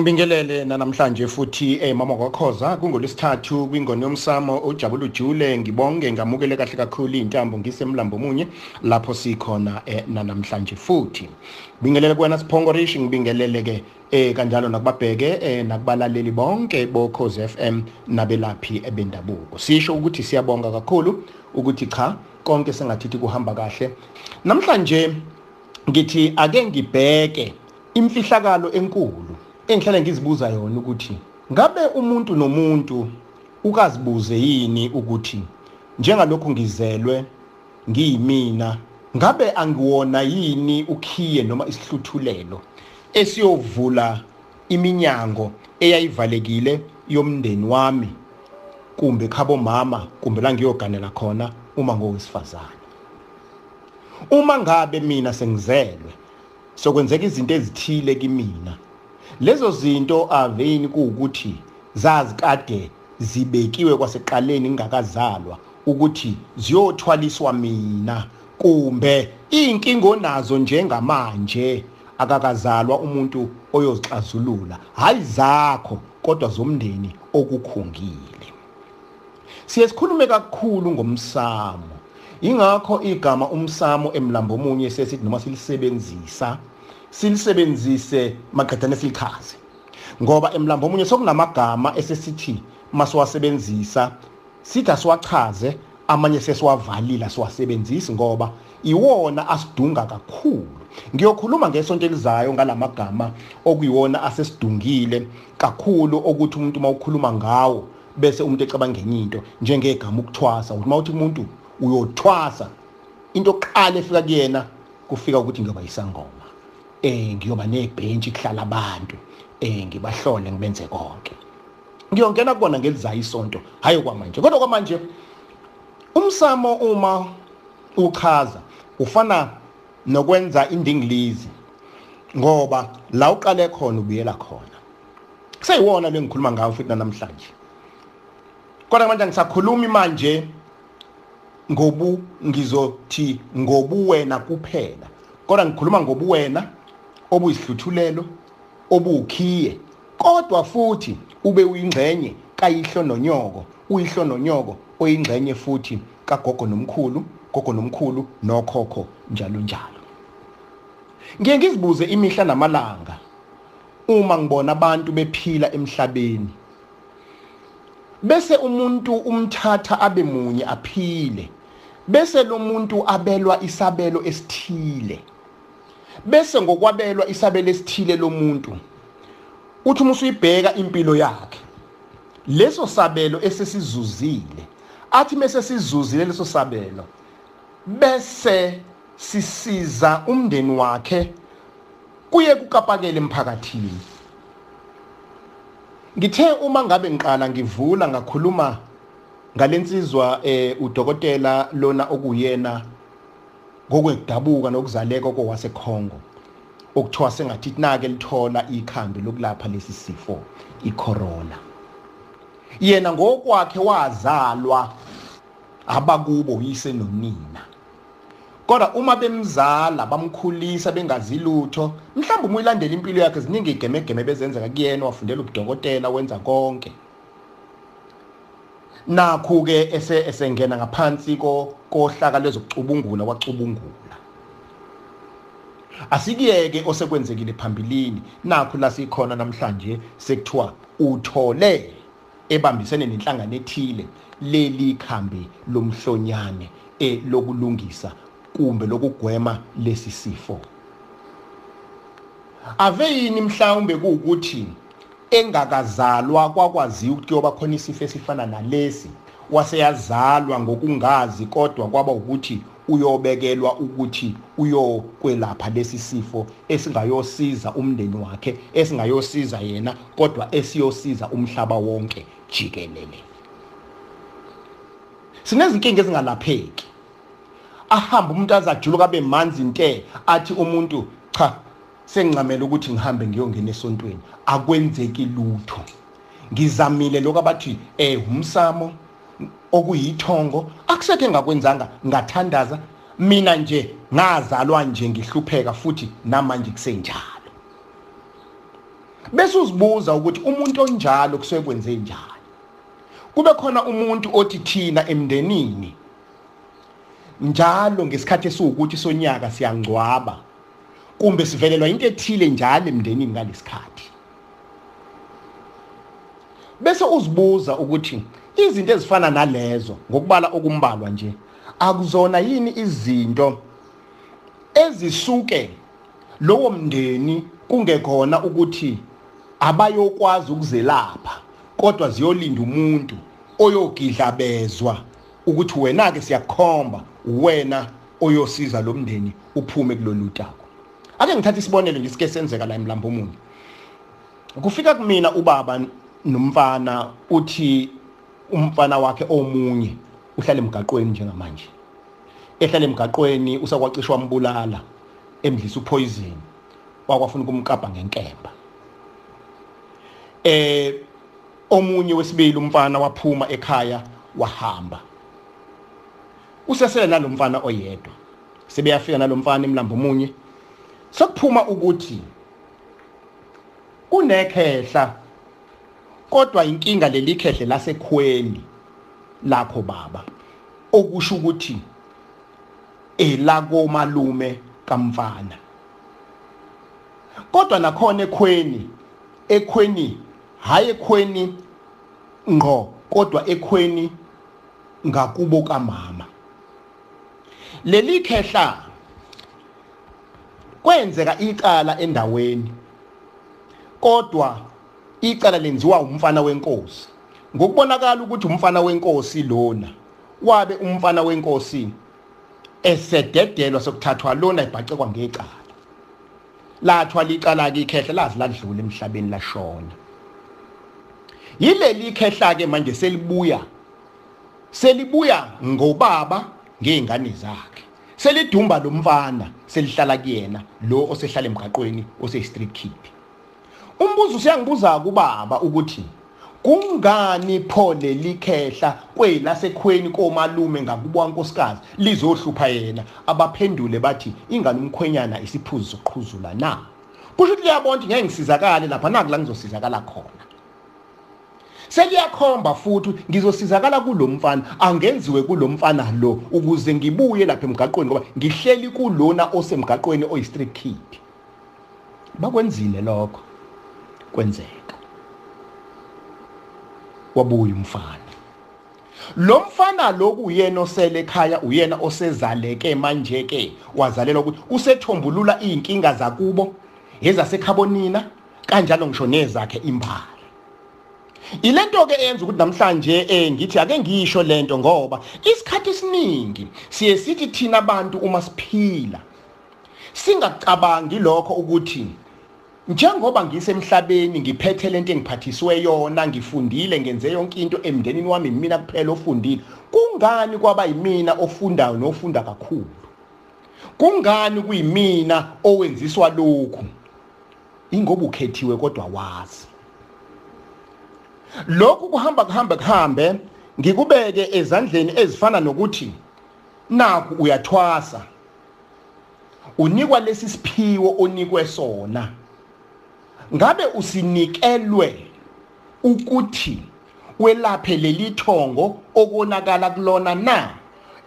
Ngibingelele namhlanje futhi eh mama kwakhoza kungolesithathu kwingoni yomsamo ujabula ujule. Ngibonge ngamukele kahle kakhulu intambo ngisemlambo munye lapho sikhona eh namhlanje futhi. Bingelele kuwena siphongo rish ngibingelele ke eh kanjalo nakubabheke eh nakubalaleli bonke bokhoze FM nabelaphi ebendabuko sisho ukuthi siyabonga kakhulu ukuthi cha konke sengathithi kuhamba kahle. Namhlanje ngithi ake ngibheke imfihlakalo enkulu engihlale ngizibuza yona ukuthi ngabe umuntu nomuntu ukazibuze yini ukuthi njengalokhu ngizelwe ngiyimina ngabe angiwona yini ukhiye noma isihluthulelo esiyovula iminyango eyayivalekile yomndeni wami kumbe khabo mama kumbe la ngiyoganela khona uma ngowesifazane? Uma ngabe mina sengizelwe sokwenzeka izinto ezithile kimina lezo zinto aveni kuukuthi zazi kade zibekiwe kwaseqaleni ngingakazalwa ukuthi ziyothwaliswa mina kumbe inkinga onazo njengamanje akakazalwa umuntu oyozixazulula hayi zakho kodwa zomndeni okukhungile. Siye sikhulume kakhulu ngomsamo. Ingakho igama umsamo emlambo omunye sesithi noma silisebenzisa silisebenzise maqedane silichaze ngoba emlambo omunye sokunamagama esesithi masiwasebenzisa sithi asiwachaze amanye sesiwavalile siwasebenzisi ngoba iwona asidunga kakhulu. Ngiyokhuluma ngesonto elizayo ngalamagama okuyiwona asesidungile kakhulu ukuthi umuntu mawukhuluma ngawo bese umuntu ecabanga ngenye into njengegama ukuthwasa ukuthi mawuthi umuntu uyothwasa into oqala efika kuyena kufika ukuthi ngiyoba isangoma. Eh ngiyoba nebhenji kuhlala abantu eh ngibahlole ngibenze konke. Ngiyongena kubona ngelizayo isonto hayi kwamanje kodwa kwamanje umsamo uma uchaza ufana nokwenza indingilizi ngoba la uqale khona ubuyela khona. Seyiwona lengikhuluma ngawo futhi namhlanje kodwa manje ngisakhulumi manje ngobu ngizothi ngobuwena kuphela. Kodwa ngikhuluma ngobuwena obuyihluthulelo obuwukhiye kodwa futhi ube uyingxenye kayihlo nonyoko uyihlo nonyoko oyingxenye futhi kagogo nomkhulu gogo nomkhulu nokhokho njalo njalo. Ngiye ngizibuze imihla namalanga uma ngibona abantu bephila emhlabeni. Bese umuntu umthatha abe munye aphile bese lo muntu abelwa isabelo esithile. Bese ngokwabelwa isabelo esithile lomuntu uthi uma usuyibheka impilo yakhe leso sabelo esesizuzile athi mase sizuzile leso sabelo bese sisiza umndeni wakhe kuye kukapakele emphakathini. Ngithe uma ngabe ngiqala ngivula ngakhuluma ngalensizwa eh udokotela lona okuyena ngokwekudabuka nokuzaleka kokwaseKongo okuthiwa sengathi nake lithola ikhambi lokulapha lesi sifo icorona. Yena ngokwakhe wazalwa abakubo uyise nonina. Kodwa uma bemzala bamkhulisa bengazi lutho mhlawumbe uma uyilandela impilo yakhe ziningi igemegeme bezenzeka kuyena wafundela ubudokotela wenza konke. Nakhu ke ese esengena ngaphansi ko kohlaka lezokucubungula wacubungula. Asikiyeke osekwenzekile phambilini. Nakhu la sikhona namhlanje sekuthiwa uthole ebambisene nenhlangano ethile leli khambi lomhlonyane elokulungisa kumbe lokugwema lesi sifo. Ave yini mhlawumbe kuukuthi engakazalwa kwakwaziwa ukuthi kuyoba khona isifo esifana nalesi waseyazalwa ngokungazi kodwa kwaba ukuthi uyobekelwa ukuthi uyokwelapha lesi sifo esingayosiza umndeni wakhe esingayosiza yena kodwa esiyosiza umhlaba wonke jikelele. Sinezinkinga ezingalapheki. Ahamba umuntu azajuluka abe manzi nte athi umuntu cha sengincamela ukuthi ngihambe ngiyongena esontweni. Akwenzeki lutho. Ngizamile lokho abathi eh umsamo okuyithongo akusekhe ngakwenzanga ngathandaza. Mina nje ngazalwa nje ngihlupheka futhi namanje kusenjalo. Bese uzibuza ukuthi umuntu onjalo kusuke kwenze njani? Kube khona umuntu othi thina emndenini. Njalo ngesikhathi esiwukuthi sonyaka siyangcwaba. Kumbe sivelelwa into ethile njalo emndenini ngalesikhathi. Bese uzibuza ukuthi izinto ezifana nalezo ngokubala okumbalwa nje akuzona yini izinto ezisuke lowo mndeni kungekhona ukuthi abayokwazi ukuzelapha kodwa ziyolinda umuntu oyogidlabezwa ukuthi wena ke siyakhomba wena oyosiza lo mndeni uphume kulolu tako ake ngithatha isibonelo nje sike senzeka la emlambo omunye. Kufika kumina ubaba nomfana uthi umfana wakhe omunye uhlala emgaqweni njengamanje. Ehlala emgaqweni usakwacishwa mbulala emdlisa upoison wakwafuna ukumkapa ngenkemba. Eh omunye wesibili umfana waphuma ekhaya wahamba. Usesele nalomfana oyedwa. Sebeyafika nalomfana emlambo omunye sokuphuma ukuthi kunekhehla kodwa inkinga leli khehle lasekhweni lakho baba. Okusho ukuthi elako malume kamfana. Kodwa nakhona ekhweni ekhweni hayi ekhweni ngqo kodwa ekhweni ngakubo kamama. Leli khehla kwenzeka icala endaweni kodwa icala lenziwa umfana wenkosi. Ngokubonakala ukuthi umfana wenkosi lona wabe umfana wenkosi esededelwa sokuthathwa lona ibhacekwa ngecala. Lathwa licala ke ikhehle lazi ladlula emhlabeni lashona. Yileli ikhehla ke manje selibuya selibuya ngobaba ngeingane zakhe. Selidumba lomfana selihlala kuyena lo osehlala emgaqweni ose street kid. Umbuzo usiyangibuza kubaba ukuthi kungani pho leli khehla kwelasekhweni komalume ngakubo nkosikazi lizohlupha yena? Abaphendule bathi ingane umkhwenyana isiphuzo soqhuzula na? Kusho ukuthi liyabona ukuthi ngeke ngisizakale lapha naku la ngizosizakala khona? Seliyakhomba futhi ngizosizakala kulomfana angenziwe kulomfana lo ukuze ngibuye lapha emgaqweni ngoba ngihleli kulona osemgaqweni oyi-street kid. Bakwenzile lokho? Kwenzeka. Wabuya umfana. Lo mfana lo kuyena osele ekhaya uyena osezaleke manje ke wazalelwa ukuthi usethombulula izinkinga zakubo ezasekhabonina kanjalo ngisho nezakhe imbala. Ilento ke eyenza ukuthi namhlanje eh ngithi ake ngisho lento ngoba isikhathi esiningi siye sithi thina abantu uma siphila singacabangi lokho ukuthi njengoba ngisemhlabeni ngiphethe lento engiphathiswe yona ngifundile ngenze yonke into emndenini wami mina kuphela ofundile kungani kwaba yimina ofundayo nofunda kakhulu? Kungani kuyimina owenziswa lokhu? Ingoba ukhethiwe kodwa wazi. Lokhu kuhamba kuhambe kuhambe ngikubeke ezandleni ezifana nokuthi naku uyathwasa. Unikwa lesi siphiwo onikwe sona. Ngabe usinikelwe ukuthi welaphe leli thongo okonakala kulona na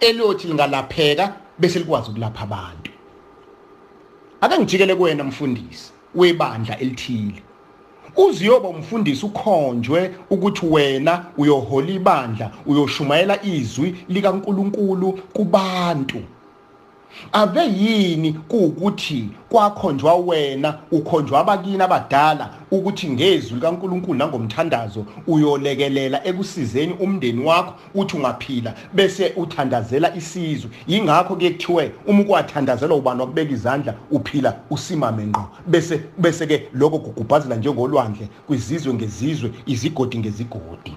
elothi lingalapheka bese likwazi ukulapha abantu? Ake ngijikele kuwena mfundisi webandla elithile. Uziyoba umfundisi ukhonjwe ukuthi wena uyohola ibandla uyoshumayela izwi likaNkuluNkulu kubantu. Ave yini kuukuthi kwakhonjwa wena ukhonjwa abakini abadala ukuthi ngezwi likaNkuluNkulu nangomthandazo uyolekelela ekusizeni umndeni wakho uthi ungaphila bese uthandazela isizwe. Yingakho ke kuthiwe uma ukwathandazela ubani wakubeka izandla uphila usimame ngqo. Bese bese ke lokho kugubhazela njengolwandle kwizizwe ngezizwe izigodi ngezigodi.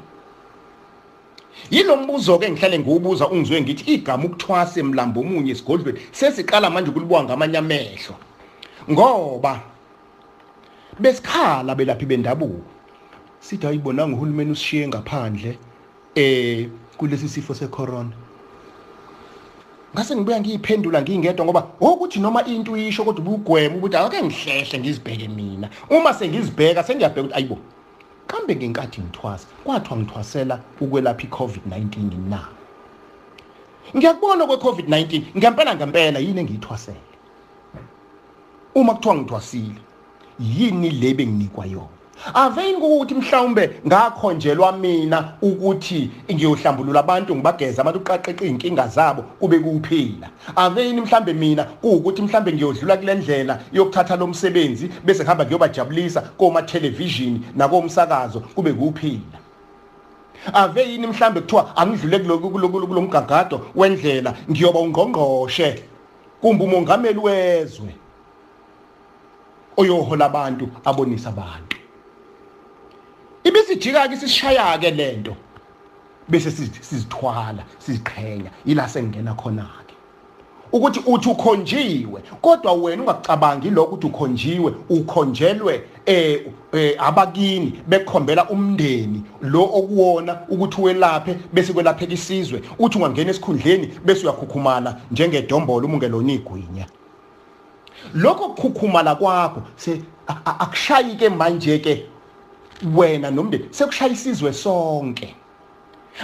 Yilo mbuzo ke ngihlale ngiwubuza ungizwe ngithi igama ukuthwasa emlambo omunye esigodlweni sesiqala manje ukulibuka ngamanye amehlo. Ngoba besikhala belaphi bendabuko sithi ayibonanga uhulumeni usishiye ngaphandle eh kulesi sifo secorona. Ngase ngibuya ngiyiphendula ngingedwa ngoba ukuthi noma into isho kodwa ubugwema ukuthi ake ngihlehle ngizibheke mina. Uma sengizibheka sengiyabheka ukuthi ayibo kambe ngenkathi ngithwasa kwathiwa ngithwasela ukwelapha i-COVID-19 na? Ngiyakubona kwe-COVID-19 ngempela ngempela yini engiyithwasele? Uma kuthiwa ngithwasile yini le benginikwa yona? Aveni ukuthi mhlawumbe ngakhonjelwa mina ukuthi ngiyohlambulula abantu ngibageza abantu uqaqeqa inkinga zabo kube kuphila aveni mhlambe mina kuukuthi mhlambe ngiyodlula kule ndlela yokuthatha lo msebenzi bese ngihamba ngiyobajabulisa koma television nakomsakazo kube kuphila ave yini mhlambe kuthiwa angidlule kulo mgagado wendlela ngiyoba ungqongqoshe. Kumbe umongameli wezwe oyohola abantu abonisa abantu. Ibisijika ke sishaya ke lento bese sizithwala siziqhenya ila sengena khona ke ukuthi uthi ukhonjiwe kodwa wena ungacabangi lokho ukuthi ukhonjiwe ukhonjelwe eh abakini bekhombela umndeni lo okuwona ukuthi welaphe bese kwelapheka isizwe. Uthi ungangena esikhundleni bese uyakhukhumala njengedombolo umungelona igwinya lokho kukhukhumala kwakho se akushayike manje ke wena nomndeni sekushaya isizwe sonke.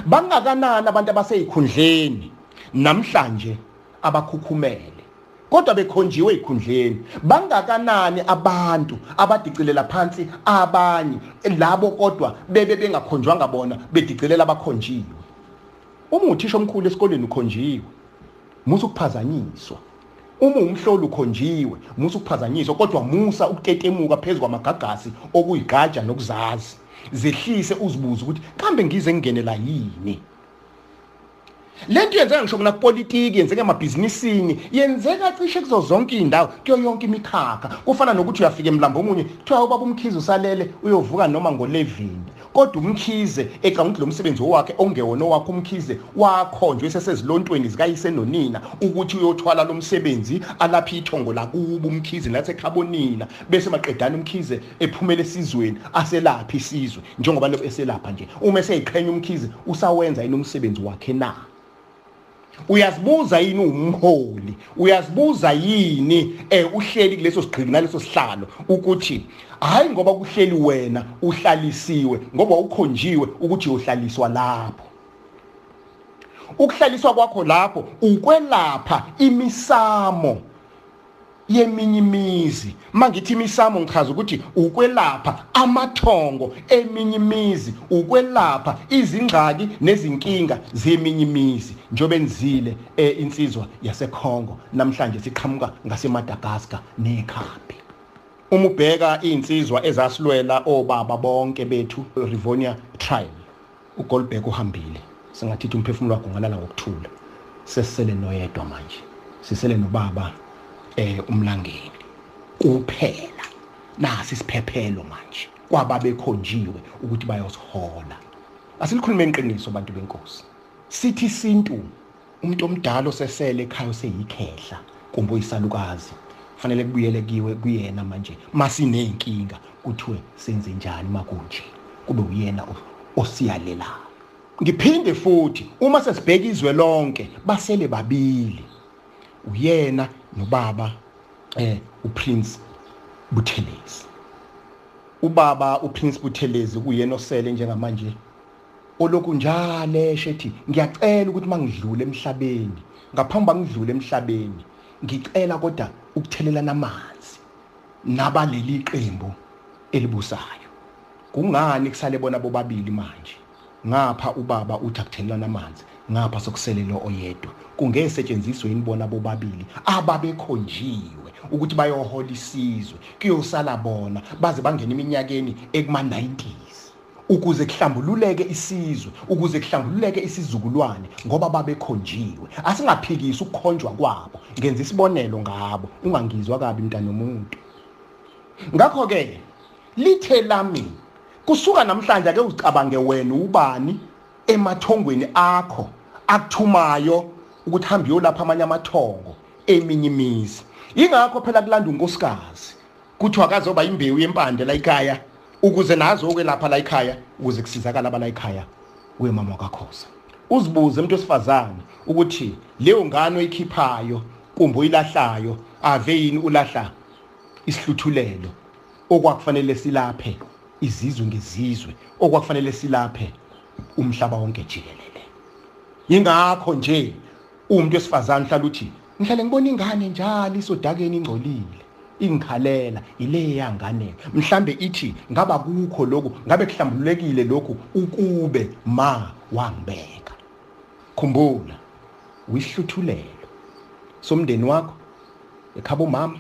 Bangakanani abantu abaseyikhundleni namhlanje abakhukhumele kodwa bekhonjiwe ezikhundleni bangakanani abantu abadicelela phansi abanye labo kodwa bebe bengakhonjwanga bona bedicelela abakhonjiwe? Uma uthisha omkhulu esikoleni ukhonjiwe musu kuphazanyiswa uma umhlolo ukhonjiwe musa ukuphazanyiswa kodwa musa ukutetemuka phezulu kwamagagasi okuyigaja nokuzazi. Zehlise uzibuze ukuthi kambe ngize ngingenela yini? Lento yenzeka ngisho kunapolitiki yenzeka emabhizinisini yenzeka cishe kuzo zonke iy'ndawo kuyo yonke imikhakha. Kufana nokuthi uyafika emlambo omunye kuthiwa ubaba umkhize usalele uyovuka noma ngolevini kodwa umkhize ecanga ukuthi lo msebenzi owakhe ongewona owakhe umkhize wakhonjwe esesezilontweni zikayise nonina ukuthi uyothwala lo msebenzi alapha ithongo lakubo umkhize nasekhabonina bese maqedana umkhize ephumela esizweni aselapha isizwe. Njengoba lo eselapha nje uma eseyiqhenya umkhize usawenza yini umsebenzi wakhe na? Uyazibuza yini umholi? Uyazibuza yini eh uhleli kuleso sigqiki naleso sihlalo ukuthi hayi ngoba kuhleli wena uhlalisiwe ngoba ukhonjiwe ukuthi uyohlaliswa lapho. Ukuhlaliswa kwakho lapho ukwelapha imisamo. Yeminye imizi mangithi imisamo ngichaza ukuthi ukwelapha amathongo eminye imizi ukwelapha izingxaki nezinkinga zeminye imizi njobe nizile insizwa yaseKongo namhlanje siqhamuka ngaseMadagascar nekhambi uma ubheka insizwa ezasilwela obaba bonke bethu Rivonia tribe uGoldberg uhambile. Singathithi umphefumulo wakhe ungalala ngokuthula. Sesisele noyedwa manje. Sisele nobaba eh umlangeni. Kuphela. Nasi isiphephelo manje. Kwababekhonjiwe ukuthi bayosihola. Asilikhuluma iqiniso bantu benkosi. Sithi isintu umuntu omdala osesele ekhaya oseyikhehla kumbe uyisalukazi fanele kubuyele kiwe kuyena manje. Masinenkinga kuthiwe senze njani makunje? Kube uyena osiyalela ngiphinde futhi uma sesibheka izwe lonke basele babili. Uyena nobaba eh uPrince Buthelezi. Ubaba uPrince Buthelezi kuyena osele njengamanje. Olokhu njalo eshethi ngiyacela ukuthi mangidlule emhlabeni ngaphambi bangidlule emhlabeni ngicela kodwa ukuthelelana amanzi nabaleli iqembu elibusayo. Kungani kusale bona bobabili manje? Ngapha ubaba uthi akuthelelana amanzi. Ngapha sokusele lo oyedwa. Kungesetshenziswe inibona bobabili ababekhonjiwe ukuthi bayohola isizwe kuyosala bona baze bangena iminyakeni ekuma 90s ukuze kuhlambululeke isizwe ukuze kuhlambululeke isizukulwane ngoba babekhonjiwe. Asingaphikisi ukukhonjwa kwabo ngenza isibonelo ngabo. Ungangizwa kabi mntana nomuntu. Ngakho ke lithe lami kusuka namhlanje ake uzicabange wena ubani emathongweni akho. Akuthumayo ukuthi hambe uyolapha amanye amathongo eminye imizi. Ingakho phela kulanda unkosikazi. Kuthiwa akazoba imbewu yempande la ekhaya ukuze nazo okwelapha la ekhaya ukuze kusizakala abala ekhaya kuye mama wakakhoza uzibuze umuntu wesifazane ukuthi leyo ngane oyikhiphayo kumbe oyilahlayo ave yini ulahla isihluthulelo okwakufanele silaphe izizwe ngezizwe okwakufanele silaphe umhlaba wonke jikelele? Yingakho nje umuntu wesifazane hlala uthi ngihlale ngibona ingane njalo isodakeni ingcolile ingikhalela ile yangane. Mhlambe ithi ngaba kukho lokhu ngabe kuhlambululekile lokhu ukube ma wangibeka. Khumbula uyihluthulelo somndeni wakho ekhaba umama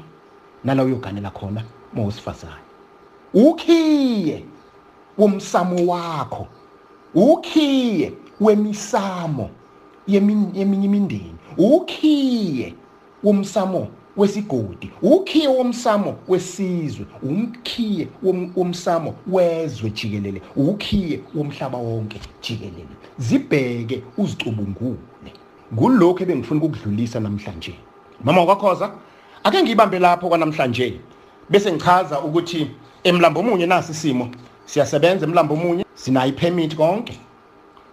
nala uyoganela khona mawusifazane ukhiye womsamo wakho ukhiye wemisamo. Yeminye imindeni ukhiye womsamo wesigodi ukhiye womsamo wesizwe umkhiye womsamo wezwe jikelele ukhiye womhlaba wonke jikelele. Zibheke uzicubungule. Kulokho ebengifuna ukukudlulisa namhlanje. Mama kwakhoza ake ngibambe lapho kwanamhlanje bese ngichaza ukuthi emlambo omunye nasi isimo siyasebenza emlambo omunye sinayo ipermit konke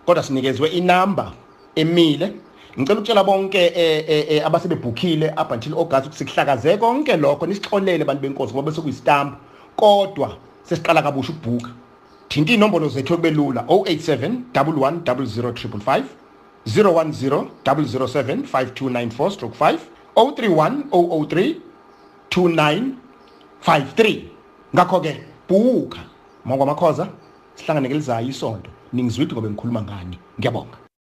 kodwa sinikezwe inamba emile. Ngicela ukutshela bonke abasebebhukile up until August ukuthi sikuhlakaze konke lokho. Nisixolele abantu benkosi ngoba bese kuyistamp. Kodwa sesiqala kabusha ukubhuka thinta inombolo zethu kube lula 087 110055 010 007 5294 stroke 5 031 003 2953 ngakho ke bhuka mangwa makhoza sihlangane kelizayo isonto. Ningizwidi ngobe ngikhuluma ngani. Ngiyabonga.